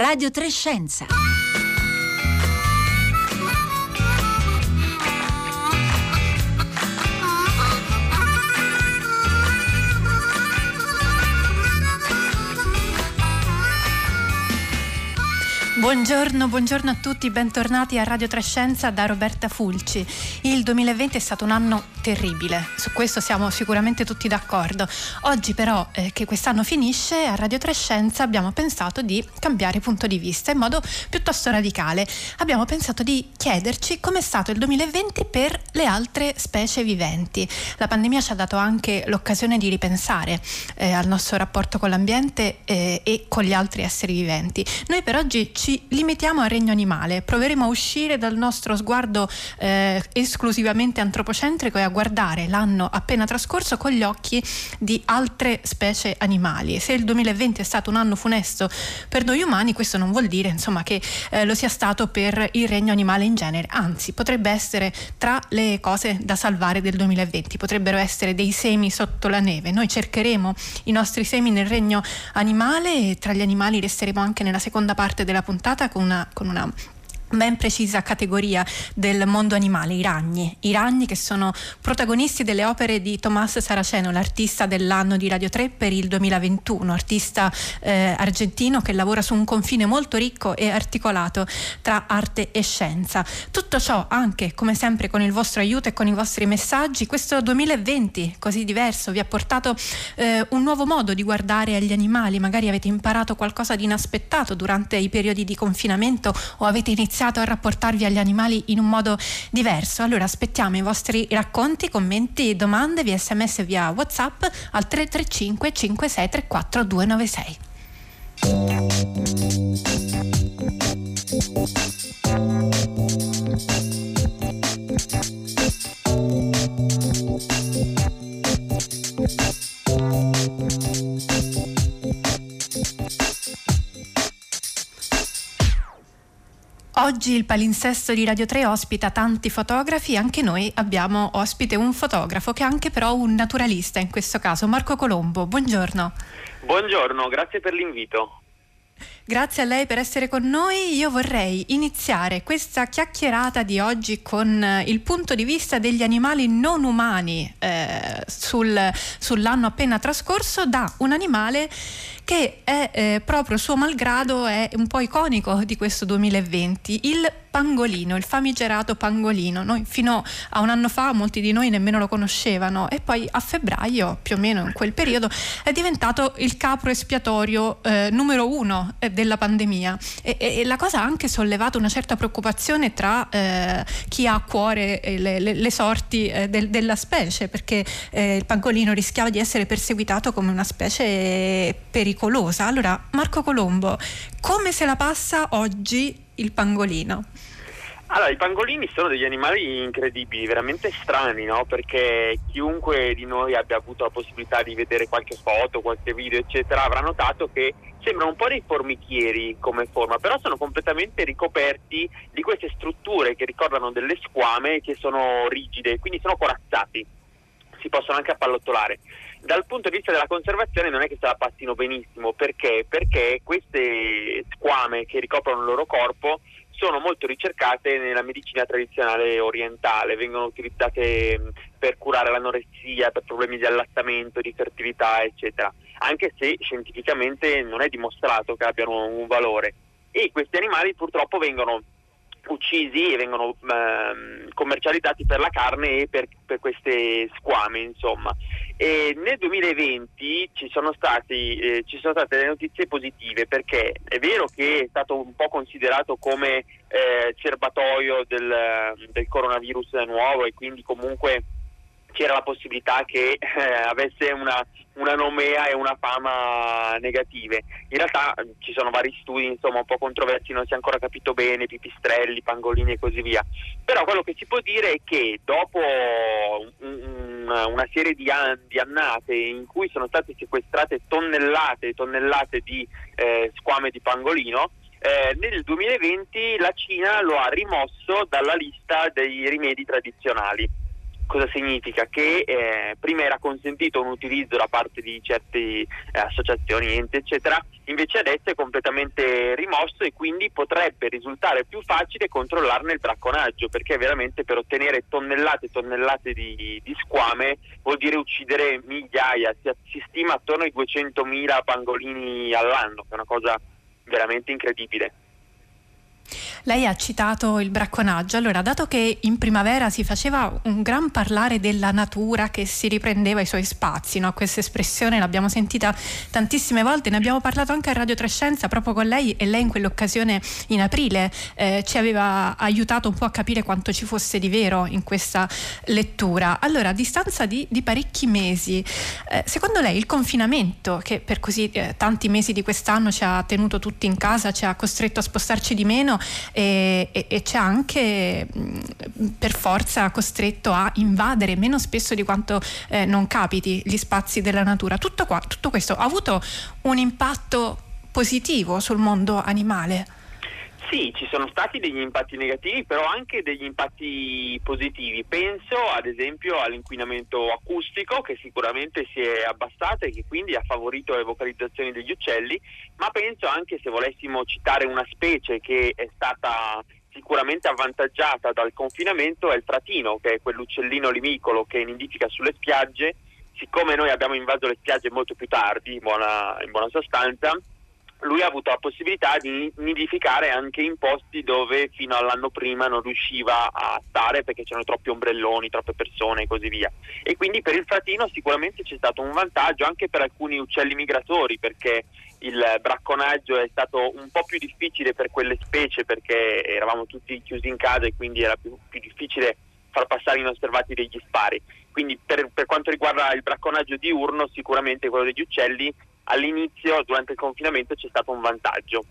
Radio Trescenza. Buongiorno, buongiorno, a tutti, bentornati a Radio Trescenza da Roberta Fulci. Il 2020 è stato un anno terribile, su questo siamo sicuramente tutti d'accordo. Oggi però eh, che quest'anno finisce a Radio Trescenza abbiamo pensato di cambiare punto di vista in modo piuttosto radicale. Abbiamo pensato di chiederci com'è stato il 2020 per le altre specie viventi. La pandemia ci ha dato anche l'occasione di ripensare eh, al nostro rapporto con l'ambiente eh, e con gli altri esseri viventi. Noi per oggi ci limitiamo al regno animale, proveremo a uscire dal nostro sguardo eh, esclusivamente antropocentrico e a guardare l'anno appena trascorso con gli occhi di altre specie animali. Se il 2020 è stato un anno funesto per noi umani, questo non vuol dire insomma, che eh, lo sia stato per il regno animale in genere, anzi potrebbe essere tra le cose da salvare del 2020, potrebbero essere dei semi sotto la neve. Noi cercheremo i nostri semi nel regno animale e tra gli animali resteremo anche nella seconda parte della puntata con una, con una ben precisa categoria del mondo animale, i ragni. I ragni che sono protagonisti delle opere di Tomás Saraceno, l'artista dell'anno di Radio 3 per il 2021, artista eh, argentino che lavora su un confine molto ricco e articolato tra arte e scienza. Tutto ciò anche, come sempre, con il vostro aiuto e con i vostri messaggi. Questo 2020 così diverso vi ha portato eh, un nuovo modo di guardare agli animali, magari avete imparato qualcosa di inaspettato durante i periodi di confinamento o avete iniziato iniziato a rapportarvi agli animali in un modo diverso. Allora aspettiamo i vostri racconti, commenti, domande via sms via whatsapp al 335 5634 296. Oggi il palinsesto di Radio 3 ospita tanti fotografi, anche noi abbiamo ospite un fotografo che è anche però un naturalista in questo caso, Marco Colombo. Buongiorno. Buongiorno, grazie per l'invito. Grazie a lei per essere con noi. Io vorrei iniziare questa chiacchierata di oggi con eh, il punto di vista degli animali non umani eh, sul, sull'anno appena trascorso da un animale che è eh, proprio suo malgrado è un po' iconico di questo 2020, il pangolino, il famigerato pangolino. Noi fino a un anno fa molti di noi nemmeno lo conoscevano e poi a febbraio, più o meno in quel periodo, è diventato il capro espiatorio eh, numero uno eh, della pandemia e, e, la cosa ha anche sollevato una certa preoccupazione tra eh, chi ha a cuore eh, le, le, le sorti eh, del, della specie perché il pangolino rischiava di essere perseguitato come una specie pericolosa. Allora, Marco Colombo, come se la passa oggi il pangolino? Allora, i pangolini sono degli animali incredibili, veramente strani, no? Perché chiunque di noi abbia avuto la possibilità di vedere qualche foto, qualche video, eccetera, avrà notato che sembrano un po' dei formichieri come forma, però sono completamente ricoperti di queste strutture che ricordano delle squame che sono rigide, quindi sono corazzati, si possono anche appallottolare dal punto di vista della conservazione non è che se la passino benissimo, perché? Perché queste squame che ricoprono il loro corpo sono molto ricercate nella medicina tradizionale orientale, vengono utilizzate per curare l'anoressia, per problemi di allattamento, di fertilità, eccetera, anche se scientificamente non è dimostrato che abbiano un valore. E questi animali purtroppo vengono uccisi e vengono ehm, commercializzati per la carne e per, per queste squame, insomma. E nel 2020 ci sono, stati, eh, ci sono, state delle notizie positive perché è vero che è stato un po' considerato come eh, serbatoio del, del coronavirus nuovo e quindi comunque c'era la possibilità che eh, avesse una, una, nomea e una fama negative. In realtà eh, ci sono vari studi, insomma, un po' controversi, non si è ancora capito bene, pipistrelli, pangolini e così via. Però quello che si può dire è che dopo un, un, una serie di, an- di, annate in cui sono state sequestrate tonnellate e tonnellate di eh, squame di pangolino, eh, nel 2020 la Cina lo ha rimosso dalla lista dei rimedi tradizionali Cosa significa? Che eh, prima era consentito un utilizzo da parte di certe eh, associazioni, enti eccetera, invece adesso è completamente rimosso e quindi potrebbe risultare più facile controllarne il bracconaggio perché veramente per ottenere tonnellate e tonnellate di, di, squame vuol dire uccidere migliaia, si, si stima attorno ai 200.000 pangolini all'anno, che è una cosa veramente incredibile. Lei ha citato il bracconaggio, allora dato che in primavera si faceva un gran parlare della natura che si riprendeva i suoi spazi, no? questa espressione l'abbiamo sentita tantissime volte, ne abbiamo parlato anche a Radio Trescenza proprio con lei e lei in quell'occasione in aprile eh, ci aveva aiutato un po' a capire quanto ci fosse di vero in questa lettura. Allora a distanza di, di parecchi mesi, eh, secondo lei il confinamento che per così eh, tanti mesi di quest'anno ci ha tenuto tutti in casa, ci ha costretto a spostarci di meno, e, e, e c'è anche per forza costretto a invadere meno spesso di quanto eh, non capiti gli spazi della natura. Tutto, qua, tutto questo ha avuto un impatto positivo sul mondo animale? Sì, ci sono stati degli impatti negativi, però anche degli impatti positivi. Penso ad esempio all'inquinamento acustico che sicuramente si è abbassato e che quindi ha favorito le vocalizzazioni degli uccelli, ma penso anche se volessimo citare una specie che è stata sicuramente avvantaggiata dal confinamento è il fratino, che è quell'uccellino limicolo che nidifica sulle spiagge. Siccome noi abbiamo invaso le spiagge molto più tardi, in buona, in buona sostanza, lui ha avuto la possibilità di nidificare anche in posti dove fino all'anno prima non riusciva a stare perché c'erano troppi ombrelloni, troppe persone e così via. E quindi per il fratino sicuramente c'è stato un vantaggio anche per alcuni uccelli migratori perché il bracconaggio è stato un po' più difficile per quelle specie perché eravamo tutti chiusi in casa e quindi era più, più difficile far passare inosservati degli spari. Quindi per, per quanto riguarda il bracconaggio diurno sicuramente quello degli uccelli all'inizio, durante il confinamento, c'è stato un vantaggio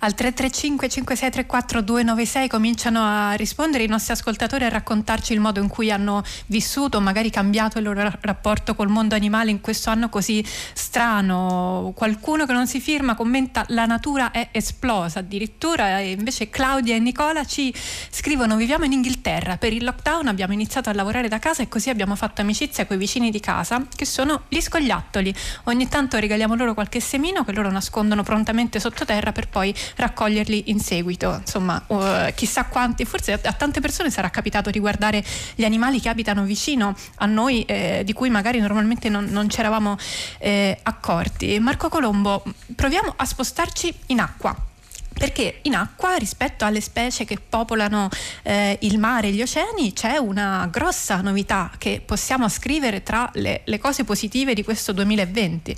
al 335 5634 296 cominciano a rispondere i nostri ascoltatori a raccontarci il modo in cui hanno vissuto, magari cambiato il loro rapporto col mondo animale in questo anno così strano. Qualcuno che non si firma commenta la natura è esplosa addirittura e invece Claudia e Nicola ci scrivono viviamo in Inghilterra, per il lockdown abbiamo iniziato a lavorare da casa e così abbiamo fatto amicizia con i vicini di casa che sono gli scogliattoli. Ogni tanto regaliamo loro qualche semino che loro nascondono prontamente sottoterra per poi raccoglierli in seguito. Insomma, uh, chissà quanti, forse a, a, tante persone sarà capitato di guardare gli animali che abitano vicino a noi, eh, di cui magari normalmente non, non ci eravamo eh, accorti. Marco Colombo, proviamo a spostarci in acqua perché in acqua rispetto alle specie che popolano eh, il mare e gli oceani c'è una grossa novità che possiamo scrivere tra le, le cose positive di questo 2020.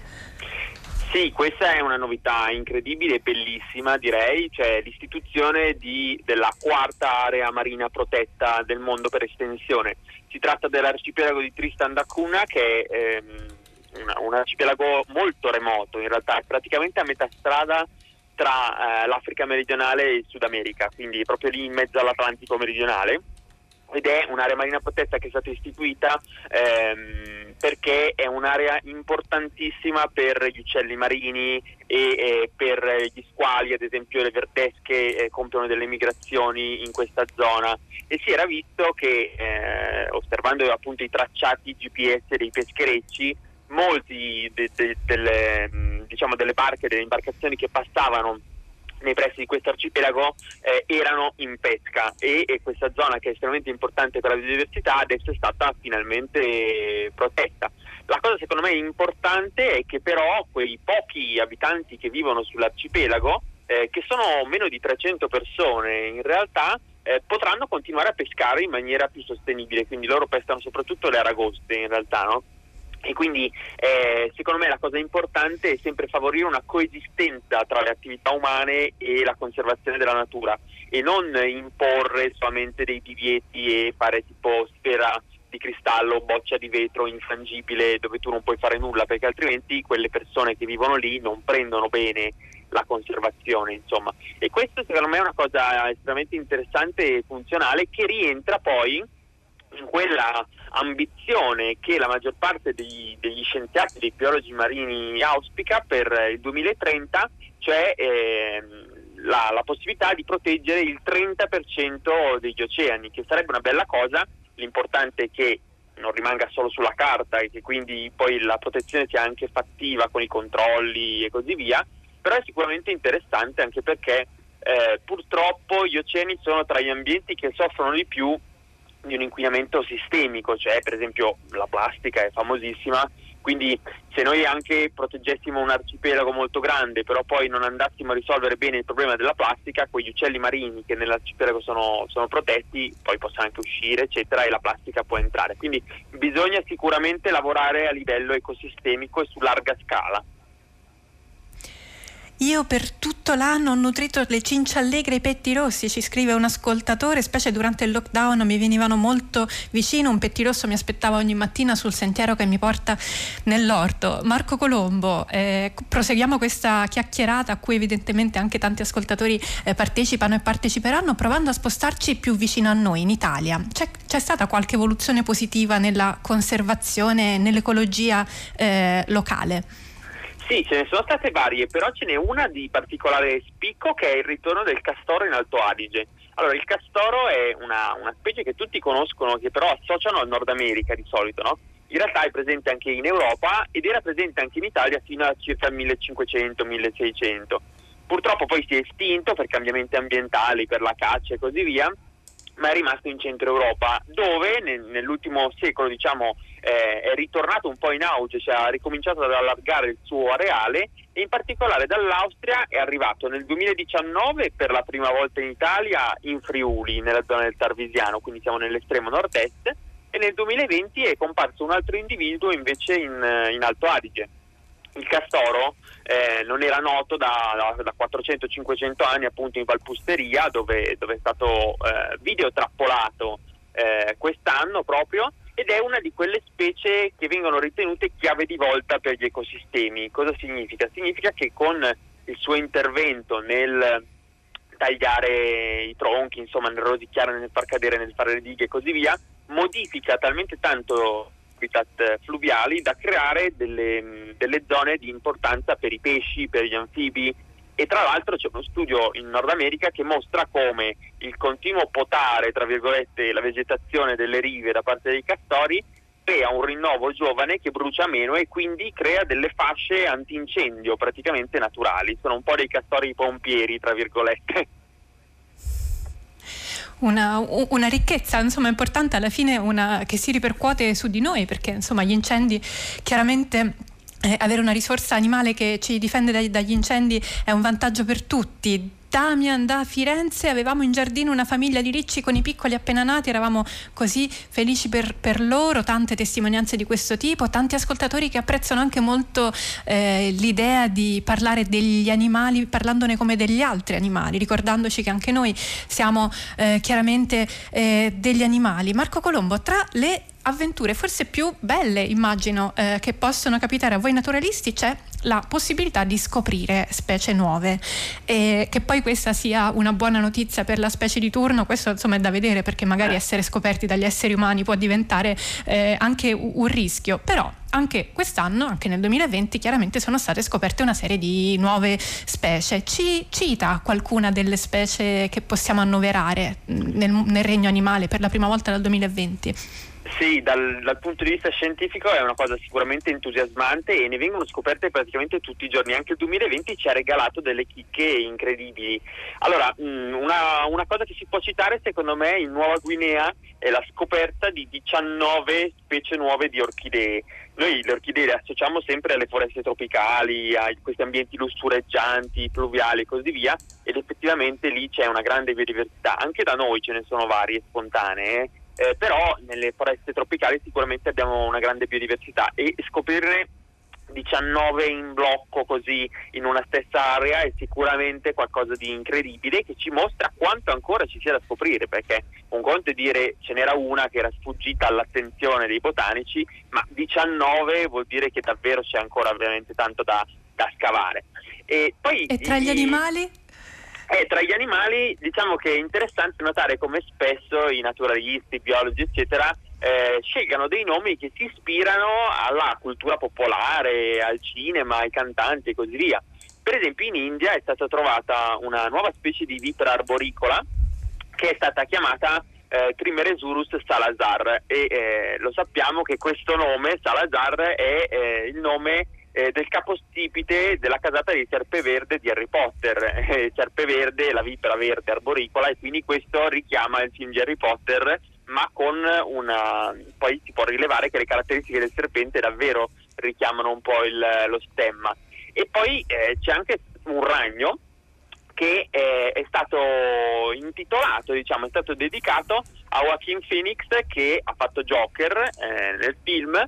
Sì, questa è una novità incredibile e bellissima direi, cioè l'istituzione di, della quarta area marina protetta del mondo per estensione. Si tratta dell'arcipelago di Tristan da Cunha che è ehm, una, un arcipelago molto remoto, in realtà praticamente a metà strada tra eh, l'Africa meridionale e il Sud America, quindi proprio lì in mezzo all'Atlantico meridionale ed è un'area marina protetta che è stata istituita ehm, perché è un'area importantissima per gli uccelli marini e, e per gli squali, ad esempio le verdesche eh, compiono delle migrazioni in questa zona. E si era visto che eh, osservando appunto i tracciati GPS dei pescherecci molti de, de, delle, diciamo, delle barche, delle imbarcazioni che passavano nei pressi di questo arcipelago eh, erano in pesca e, e, questa zona che è estremamente importante per la biodiversità adesso è stata finalmente protetta. La cosa secondo me importante è che però quei pochi abitanti che vivono sull'arcipelago, eh, che sono meno di 300 persone in realtà, eh, potranno continuare a pescare in maniera più sostenibile, quindi loro pescano soprattutto le aragoste in realtà, no? E quindi eh, secondo me la cosa importante è sempre favorire una coesistenza tra le attività umane e la conservazione della natura e non imporre solamente dei divieti e fare tipo sfera di cristallo, boccia di vetro infrangibile dove tu non puoi fare nulla perché altrimenti quelle persone che vivono lì non prendono bene la conservazione insomma. E questo secondo me è una cosa estremamente interessante e funzionale che rientra poi quella ambizione che la maggior parte degli, degli scienziati, dei biologi marini auspica per il 2030, cioè eh, la, la, possibilità di proteggere il 30% degli oceani, che sarebbe una bella cosa. L'importante è che non rimanga solo sulla carta e che quindi poi la protezione sia anche fattiva con i controlli e così via, però è sicuramente interessante anche perché eh, purtroppo gli oceani sono tra gli ambienti che soffrono di più di un inquinamento sistemico, cioè per esempio la plastica è famosissima, quindi se noi anche proteggessimo un arcipelago molto grande, però poi non andassimo a risolvere bene il problema della plastica, quegli uccelli marini che nell'arcipelago sono, sono protetti poi possono anche uscire, eccetera, e la plastica può entrare. Quindi bisogna sicuramente lavorare a livello ecosistemico e su larga scala. Io per tutto l'anno ho nutrito le cinciallegre e i petti rossi, ci scrive un ascoltatore, specie durante il lockdown mi venivano molto vicino, un petti rosso mi aspettava ogni mattina sul sentiero che mi porta nell'orto. Marco Colombo, eh, proseguiamo questa chiacchierata a cui evidentemente anche tanti ascoltatori eh, partecipano e parteciperanno, provando a spostarci più vicino a noi, in Italia. C'è, c'è stata qualche evoluzione positiva nella conservazione, nell'ecologia eh, locale? Sì, ce ne sono state varie, però ce n'è una di particolare spicco che è il ritorno del castoro in Alto Adige. Allora, il castoro è una, una specie che tutti conoscono, che però associano al Nord America di solito, no? In realtà è presente anche in Europa ed era presente anche in Italia fino a circa 1500-1600. Purtroppo poi si è estinto per cambiamenti ambientali, per la caccia e così via, ma è rimasto in centro Europa, dove nell'ultimo secolo diciamo, eh, è ritornato un po' in auge, cioè ha ricominciato ad allargare il suo areale e in particolare dall'Austria è arrivato nel 2019 per la prima volta in Italia in Friuli, nella zona del Tarvisiano, quindi siamo nell'estremo nord-est, e nel 2020 è comparso un altro individuo invece in, in Alto Adige. Il castoro eh, non era noto da, da, da, 400-500 anni appunto in Valpusteria dove, dove è stato eh, videotrappolato eh, quest'anno proprio ed è una di quelle specie che vengono ritenute chiave di volta per gli ecosistemi. Cosa significa? Significa che con il suo intervento nel tagliare i tronchi, insomma nel rosicchiare, nel far cadere, nel fare le dighe e così via, modifica talmente tanto habitat fluviali da creare delle, delle zone di importanza per i pesci, per gli anfibi, e tra l'altro c'è uno studio in Nord America che mostra come il continuo potare, tra virgolette, la vegetazione delle rive da parte dei castori crea un rinnovo giovane che brucia meno e quindi crea delle fasce antincendio praticamente naturali. Sono un po' dei castori pompieri, tra virgolette una, una, ricchezza insomma, importante alla fine una, che si ripercuote su di noi perché insomma, gli incendi chiaramente eh, avere una risorsa animale che ci difende dai, dagli incendi è un vantaggio per tutti Damian da Firenze, avevamo in giardino una famiglia di ricci con i piccoli appena nati, eravamo così felici per, per loro, tante testimonianze di questo tipo, tanti ascoltatori che apprezzano anche molto eh, l'idea di parlare degli animali parlandone come degli altri animali, ricordandoci che anche noi siamo eh, chiaramente eh, degli animali. Marco Colombo, tra le avventure forse più belle, immagino, eh, che possono capitare a voi naturalisti c'è la possibilità di scoprire specie nuove e che poi questa sia una buona notizia per la specie di turno questo insomma è da vedere perché magari eh. essere scoperti dagli esseri umani può diventare eh, anche un rischio però anche quest'anno, anche nel 2020, chiaramente sono state scoperte una serie di nuove specie. Ci cita qualcuna delle specie che possiamo annoverare nel, nel regno animale per la prima volta dal 2020? Sì, dal, dal, punto di vista scientifico è una cosa sicuramente entusiasmante e ne vengono scoperte praticamente tutti i giorni. Anche il 2020 ci ha regalato delle chicche incredibili. Allora, mm, una, una cosa che si può citare secondo me in Nuova Guinea è la scoperta di 19 specie nuove di orchidee. Noi le orchidee le associamo sempre alle foreste tropicali, a questi ambienti lussureggianti, pluviali e così via, ed effettivamente lì c'è una grande biodiversità. Anche da noi ce ne sono varie spontanee eh, però nelle foreste tropicali sicuramente abbiamo una grande biodiversità e scoprirne 19 in blocco così in una stessa area è sicuramente qualcosa di incredibile che ci mostra quanto ancora ci sia da scoprire perché un conto è dire ce n'era una che era sfuggita all'attenzione dei botanici ma 19 vuol dire che davvero c'è ancora veramente tanto da, da scavare e, poi, e tra gli animali? E tra gli animali diciamo che è interessante notare come spesso i naturalisti, i biologi eccetera eh, scelgano dei nomi che si ispirano alla cultura popolare, al cinema, ai cantanti e così via. Per esempio in India è stata trovata una nuova specie di vipera arboricola che è stata chiamata eh, Trimeresurus Salazar e eh, lo sappiamo che questo nome Salazar è eh, il nome eh, del capostipite della casata di Serpeverde di Harry Potter. Eh, Serpeverde è la vipera verde arboricola e quindi questo richiama il film di Harry Potter ma con una... poi si può rilevare che le caratteristiche del serpente davvero richiamano un po' il, lo stemma. E poi eh, c'è anche un ragno che eh, è stato intitolato, diciamo, è stato dedicato a Joaquin Phoenix che ha fatto Joker eh, nel film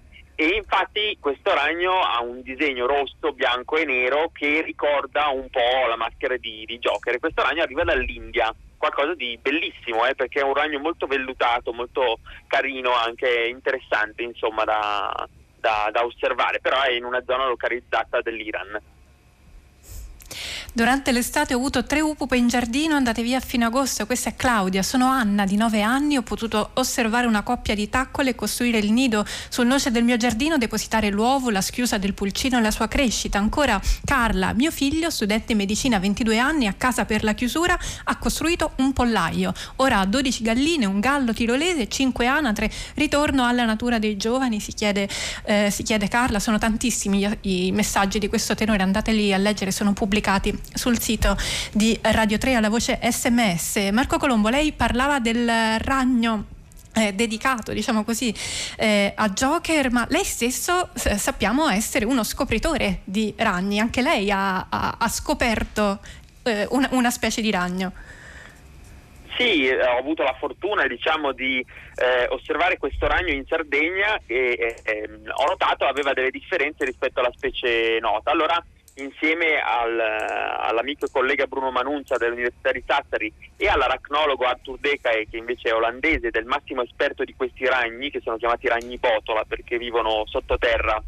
e infatti questo ragno ha un disegno rosso, bianco e nero che ricorda un po' la maschera di, di Joker. Questo ragno arriva dall'India, qualcosa di bellissimo eh, perché è un ragno molto vellutato, molto carino, anche interessante insomma da, da, da osservare, però è in una zona localizzata dell'Iran. Durante l'estate ho avuto tre upupe in giardino, andate via fino agosto. Questa è Claudia, sono Anna di 9 anni, ho potuto osservare una coppia di taccole, costruire il nido sul noce del mio giardino, depositare l'uovo, la schiusa del pulcino e la sua crescita. Ancora Carla, mio figlio, studente in medicina, 22 anni, a casa per la chiusura, ha costruito un pollaio. Ora ha 12 galline, un gallo tirolese, 5 anatre. Ritorno alla natura dei giovani, si chiede, eh, si chiede Carla, sono tantissimi i messaggi di questo tenore, andateli a leggere, sono pubblicati sul sito di Radio 3 alla voce sms. Marco Colombo, lei parlava del ragno eh, dedicato, diciamo così, eh, a Joker, ma lei stesso eh, sappiamo essere uno scopritore di ragni, anche lei ha, ha, ha scoperto eh, una, una, specie di ragno. Sì, eh, ho avuto la fortuna diciamo, di eh, osservare questo ragno in Sardegna e ehm, ho notato aveva delle differenze rispetto alla specie nota. Allora insieme al, all'amico e collega Bruno Manuncia dell'Università di Sassari e all'aracnologo Arthur Decae che invece è olandese il massimo esperto di questi ragni che sono chiamati ragni botola perché vivono sottoterra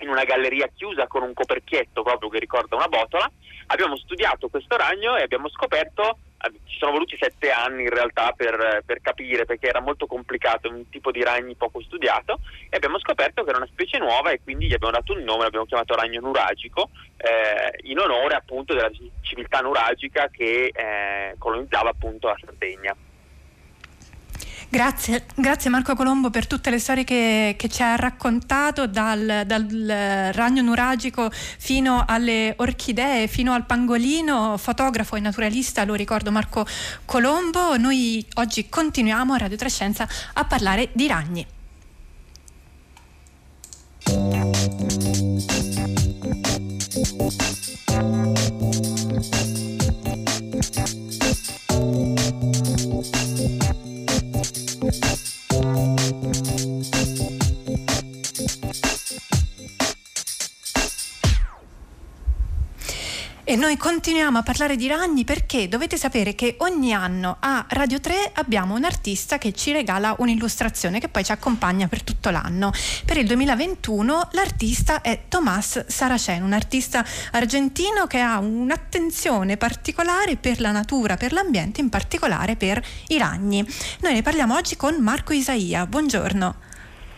in una galleria chiusa con un coperchietto proprio che ricorda una botola. Abbiamo studiato questo ragno e abbiamo scoperto ci sono voluti sette anni in realtà per, per, capire perché era molto complicato, un tipo di ragni poco studiato e abbiamo scoperto che era una specie nuova e quindi gli abbiamo dato un nome, l'abbiamo chiamato ragno nuragico eh, in onore appunto della civiltà nuragica che eh, colonizzava appunto la Sardegna. Grazie, grazie Marco Colombo per tutte le storie che, che ci ha raccontato dal, dal, ragno nuragico fino alle orchidee, fino al pangolino, fotografo e naturalista, lo ricordo Marco Colombo. Noi oggi continuiamo a Radio Trescenza a parlare di ragni. E noi continuiamo a parlare di ragni perché dovete sapere che ogni anno a Radio 3 abbiamo un artista che ci regala un'illustrazione che poi ci accompagna per tutto l'anno. Per il 2021 l'artista è Tomás Saracen, un artista argentino che ha un'attenzione particolare per la natura, per l'ambiente, in particolare per i ragni. Noi ne parliamo oggi con Marco Isaia. Buongiorno.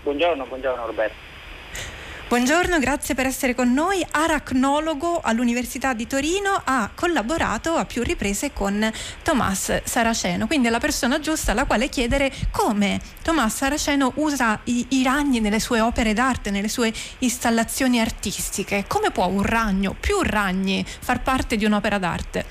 Buongiorno, buongiorno Roberto. Buongiorno, grazie per essere con noi. Aracnologo all'Università di Torino ha collaborato a più riprese con Tomás Saraceno, quindi è la persona giusta alla quale chiedere come Tomás Saraceno usa i, i ragni nelle sue opere d'arte, nelle sue installazioni artistiche. Come può un ragno, più ragni, far parte di un'opera d'arte?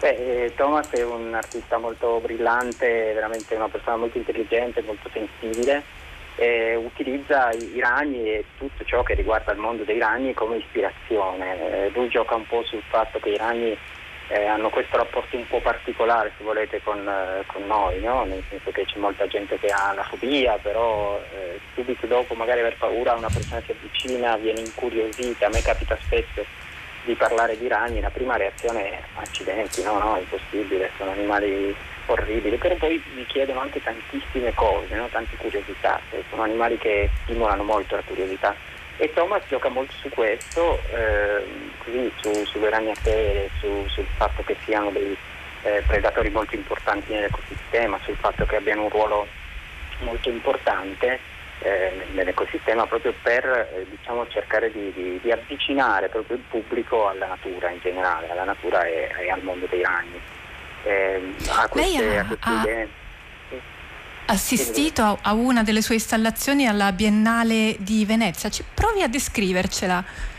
Beh, eh, Thomas è un artista molto brillante, veramente una persona molto intelligente, molto sensibile eh, utilizza i, i, ragni e tutto ciò che riguarda il mondo dei ragni come ispirazione. Eh, lui gioca un po' sul fatto che i ragni eh, hanno questo rapporto un po' particolare, se volete, con, eh, con noi, no? nel senso che c'è molta gente che ha la fobia, però eh, subito dopo magari aver paura una persona si avvicina, viene incuriosita, a me capita spesso di parlare di ragni, la prima reazione è accidenti, no, no, impossibile, sono animali orribili, però poi mi chiedono anche tantissime cose, no? tante curiosità, sono animali che stimolano molto la curiosità. E Thomas gioca molto su questo, eh, così su, sulle ragnatele, su, sul fatto che siano dei eh, predatori molto importanti nell'ecosistema, sul fatto che abbiano un ruolo molto importante eh, nell'ecosistema proprio per eh, diciamo, cercare di, di, di, avvicinare proprio il pubblico alla natura in generale, alla natura e, e al mondo dei ragni eh, a queste, ha, a idee. assistito a, a una delle sue installazioni alla Biennale di Venezia. Ci provi a descrivercela.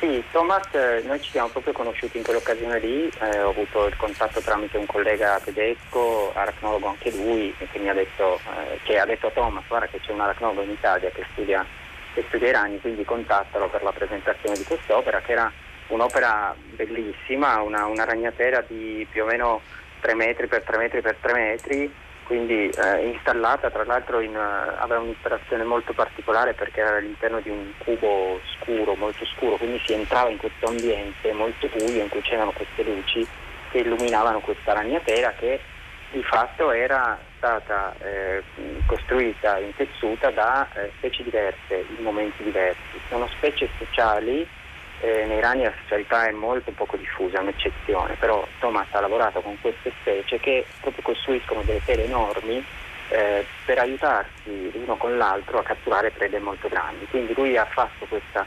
Sì, Thomas, eh, noi ci siamo proprio conosciuti in quell'occasione lì, eh, ho avuto il contatto tramite un collega tedesco, aracnologo anche lui, che mi ha detto, eh, che ha detto a Thomas, guarda che c'è un aracnologo in Italia che studia, che studia i ragni, quindi contattalo per la presentazione di quest'opera, che era un'opera bellissima, una, una ragnatela di più o meno 3 metri per 3 metri per 3 metri, quindi eh, installata tra l'altro in, uh, aveva un'installazione molto particolare perché era all'interno di un cubo scuro, molto scuro, quindi si entrava in questo ambiente molto buio in cui c'erano queste luci che illuminavano questa ragnatela che di fatto era stata eh, costruita, intessuta da eh, specie diverse in momenti diversi. Sono specie sociali eh, nei rani la socialità è molto poco diffusa, è un'eccezione, però Thomas ha lavorato con queste specie che proprio costruiscono delle tele enormi eh, per aiutarsi l'uno con l'altro a catturare prede molto grandi. Quindi lui ha fatto questa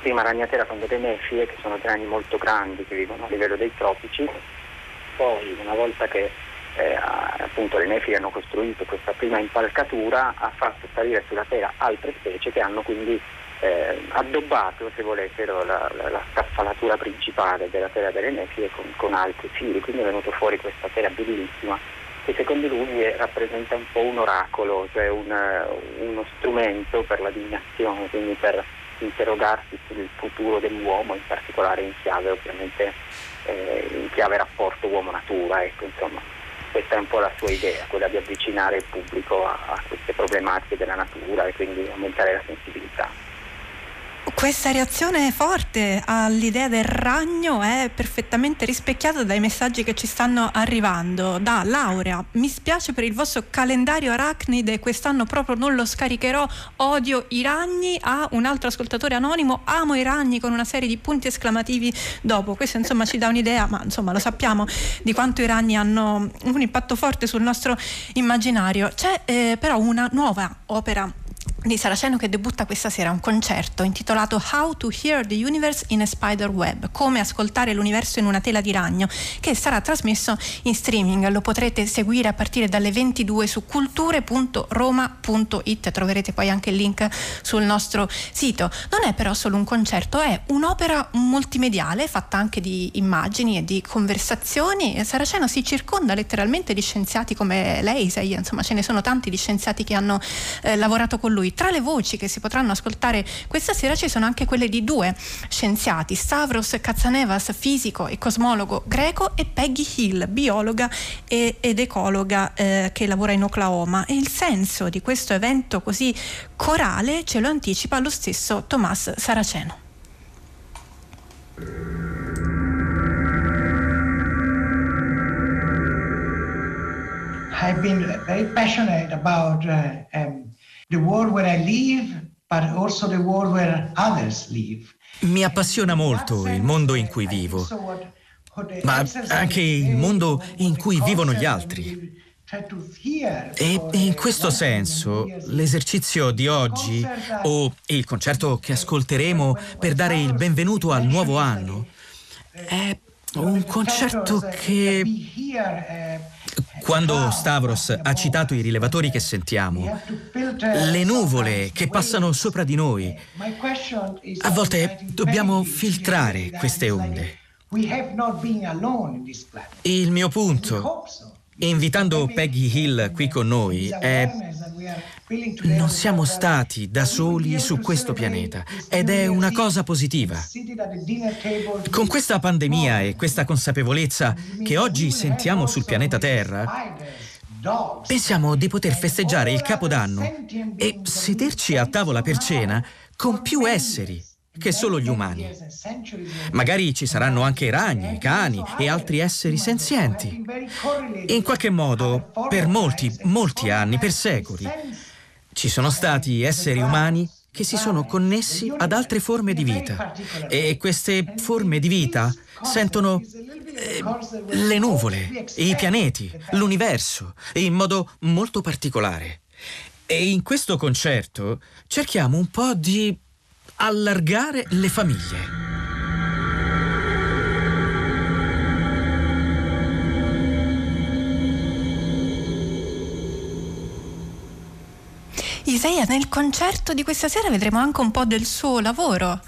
prima ragnatela con delle nefie, che sono rani molto grandi che vivono a livello dei tropici, poi una volta che eh, appunto le nefie hanno costruito questa prima impalcatura ha fatto salire sulla tela altre specie che hanno quindi eh, addobbato, se volete, la, la, la scaffalatura principale della tela delle nefie con, con, altri fili, quindi è venuto fuori questa tela bellissima che secondo lui rappresenta un po' un oracolo, cioè un, uno strumento per la dignazione, quindi per interrogarsi sul futuro dell'uomo, in particolare in chiave ovviamente eh, in chiave rapporto uomo-natura, ecco, insomma, questa è un po' la sua idea, quella di avvicinare il pubblico a, a queste problematiche della natura e quindi aumentare la sensibilità. Questa reazione forte all'idea del ragno è perfettamente rispecchiata dai messaggi che ci stanno arrivando. Da Laurea, mi spiace per il vostro calendario arachnide, quest'anno proprio non lo scaricherò, odio i ragni. A un altro ascoltatore anonimo, amo i ragni con una serie di punti esclamativi dopo. Questo insomma ci dà un'idea, ma insomma lo sappiamo di quanto i ragni hanno un impatto forte sul nostro immaginario. C'è eh, però una nuova opera di Saraceno che debutta questa sera un concerto intitolato How to Hear the Universe in a Spider Web, come ascoltare l'universo in una tela di ragno, che sarà trasmesso in streaming. Lo potrete seguire a partire dalle 22 su culture.roma.it, troverete poi anche il link sul nostro sito. Non è però solo un concerto, è un'opera multimediale fatta anche di immagini e di conversazioni. Saraceno si circonda letteralmente di scienziati come lei, Sei, insomma ce ne sono tanti di scienziati che hanno eh, lavorato con lui tra le voci che si potranno ascoltare questa sera ci sono anche quelle di due scienziati, Stavros Katsanevas, fisico e cosmologo greco, e Peggy Hill, biologa ed ecologa eh, che lavora in Oklahoma. E il senso di questo evento così corale ce lo anticipa lo stesso Tomas Saraceno. I've been very passionate about uh, um, the world where I live, but also the world where others live. Mi appassiona molto il mondo in cui vivo, ma anche il mondo in cui vivono gli altri. E in questo senso l'esercizio di oggi o il concerto che ascolteremo per dare il benvenuto al nuovo anno è un concerto che quando Stavros ha citato i rilevatori che sentiamo, le nuvole che passano sopra di noi, a volte dobbiamo filtrare queste onde. Il mio punto, invitando Peggy Hill qui con noi, è non siamo stati da soli su questo pianeta ed è una cosa positiva. Con questa pandemia e questa consapevolezza che oggi sentiamo sul pianeta Terra, pensiamo di poter festeggiare il Capodanno e sederci a tavola per cena con più esseri che solo gli umani. Magari ci saranno anche ragni, cani e altri esseri senzienti. In qualche modo, per molti, molti anni, per secoli, ci sono stati esseri umani che si sono connessi ad altre forme di vita e queste forme di vita sentono eh, le nuvole, i pianeti, l'universo in modo molto particolare. E in questo concerto cerchiamo un po' di allargare le famiglie. Isaia, nel concerto di questa sera vedremo anche un po' del suo lavoro.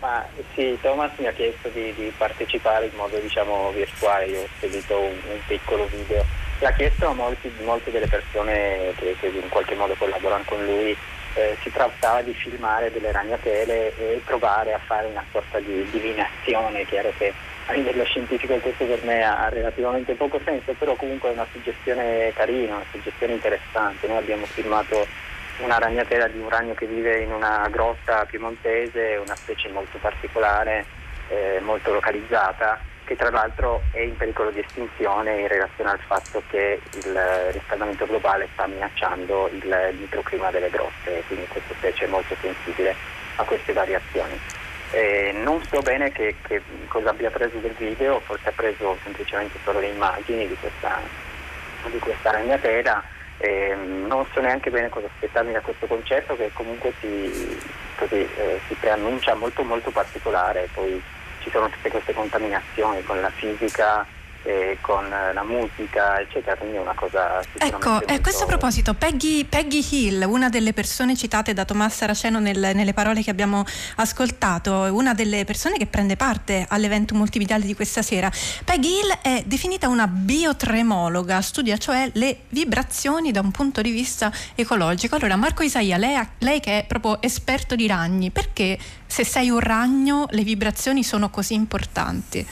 Ma sì, Thomas mi ha chiesto di, di partecipare in modo diciamo, virtuale, io ho spedito un, un, piccolo video. L'ha chiesto a molti, molte delle persone che, che, in qualche modo collaborano con lui. Eh, si trattava di filmare delle ragnatele e provare a fare una sorta di divinazione, chiaro che a livello scientifico questo per me ha relativamente poco senso, però comunque è una suggestione carina, una suggestione interessante. Noi abbiamo filmato una ragnatela di un ragno che vive in una grotta piemontese, una specie molto particolare, eh, molto localizzata, che tra l'altro è in pericolo di estinzione in relazione al fatto che il riscaldamento globale sta minacciando il microclima delle grotte, quindi questa specie è molto sensibile a queste variazioni. Eh, non so bene che, che, cosa abbia preso del video, forse ha preso semplicemente solo le immagini di questa, di questa ragnatela. E non so neanche bene cosa aspettarmi da questo concerto che comunque si, così, eh, si preannuncia molto molto particolare, poi ci sono tutte queste contaminazioni con la fisica eh, con la musica, eccetera, quindi è una cosa Ecco, molto... a questo proposito, Peggy, Peggy, Hill, una delle persone citate da Tommaso Saraceno nel, nelle parole che abbiamo ascoltato, una delle persone che prende parte all'evento multimediale di questa sera, Peggy Hill è definita una biotremologa, studia cioè le vibrazioni da un punto di vista ecologico. Allora, Marco Isaia, lei, lei che è proprio esperto di ragni, perché se sei un ragno le vibrazioni sono così importanti?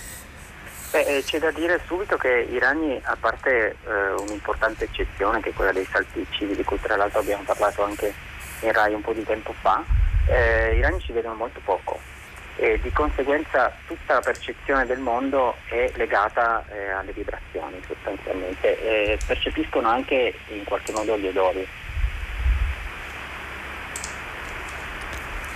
Beh, eh, c'è da dire subito che i ragni, a parte eh, un'importante eccezione che è quella dei salticci, di cui tra l'altro abbiamo parlato anche in Rai un po' di tempo fa, eh, i ragni ci vedono molto poco e di conseguenza tutta la percezione del mondo è legata eh, alle vibrazioni sostanzialmente e percepiscono anche in qualche modo gli odori.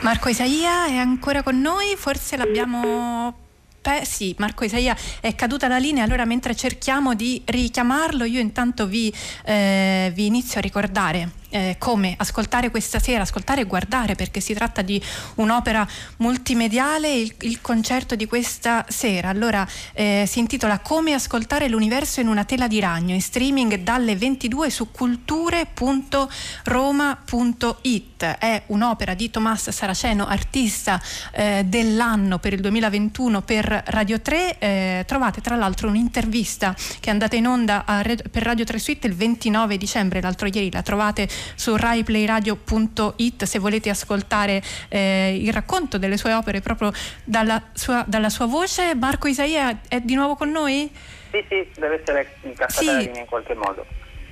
Marco Isaia è ancora con noi, forse l'abbiamo Pe- sì, Marco Isaia è caduta la linea, allora mentre cerchiamo di richiamarlo io intanto vi, eh, vi inizio a ricordare eh, come ascoltare questa sera, ascoltare e guardare perché si tratta di un'opera multimediale, il, il concerto di questa sera. Allora eh, si intitola Come ascoltare l'universo in una tela di ragno in streaming dalle 22 su culture.roma.it. È un'opera di Tommaso Saraceno, artista eh, dell'anno per il 2021 per Radio 3. Eh, trovate tra l'altro un'intervista che è andata in onda a, per Radio 3 Suite il 29 dicembre, l'altro ieri la trovate su raiplayradio.it se volete ascoltare eh, il racconto delle sue opere proprio dalla sua, dalla sua, voce. Marco Isaia è di nuovo con noi? Sì, sì, deve essere incastrata sì. in qualche modo.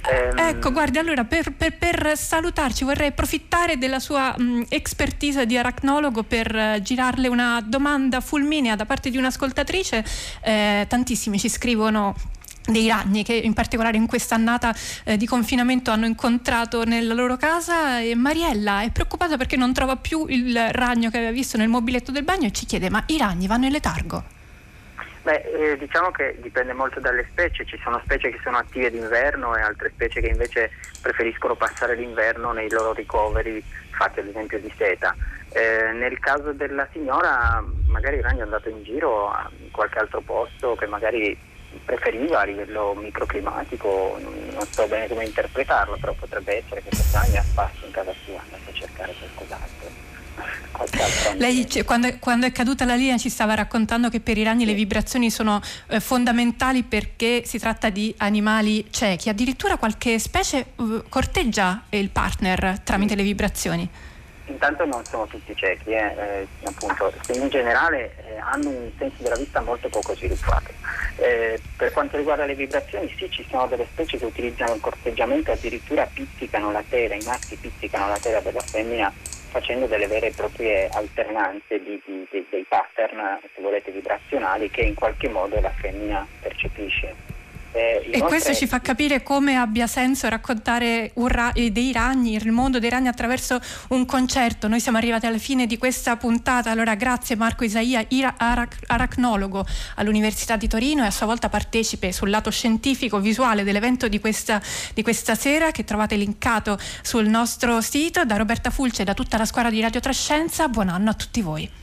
Ehm... Ecco, guardi, allora per, per, per, salutarci vorrei approfittare della sua mh, expertise di aracnologo per uh, girarle una domanda fulminea da parte di un'ascoltatrice. Eh, tantissimi ci scrivono dei ragni che in particolare in quest'annata eh, di confinamento hanno incontrato nella loro casa e Mariella è preoccupata perché non trova più il ragno che aveva visto nel mobiletto del bagno e ci chiede ma i ragni vanno in letargo? Beh, eh, diciamo che dipende molto dalle specie, ci sono specie che sono attive d'inverno e altre specie che invece preferiscono passare l'inverno nei loro ricoveri fatti ad esempio di seta. Eh, nel caso della signora magari il ragno è andato in giro in qualche altro posto che magari preferiva a livello microclimatico, non so bene come interpretarlo, però potrebbe essere che quest'anno a spasso in casa sua, andate a cercare qualcos'altro. Lei quando, quando, è caduta la linea ci stava raccontando che per i ragni sì. le vibrazioni sono eh, fondamentali perché si tratta di animali ciechi, addirittura qualche specie uh, corteggia il partner tramite sì. le vibrazioni. Intanto non sono tutti ciechi, eh, eh, appunto, in generale eh, hanno un senso della vista molto poco sviluppato. Eh, per quanto riguarda le vibrazioni, sì, ci sono delle specie che utilizzano il corteggiamento, addirittura pizzicano la tela, i maschi pizzicano la tela della femmina facendo delle vere e proprie alternanze di, di, di, dei pattern, se volete, vibrazionali che in qualche modo la femmina percepisce. Eh, e questo ci fa capire come abbia senso raccontare ra- eh, dei ragni, il mondo dei ragni attraverso un concerto. Noi siamo arrivati alla fine di questa puntata, allora grazie Marco Isaia, arac- aracnologo all'Università di Torino e a sua volta partecipe sul lato scientifico visuale dell'evento di questa, di questa sera che trovate linkato sul nostro sito. Da Roberta Fulce e da tutta la squadra di Radio Trascenza, buon anno a tutti voi.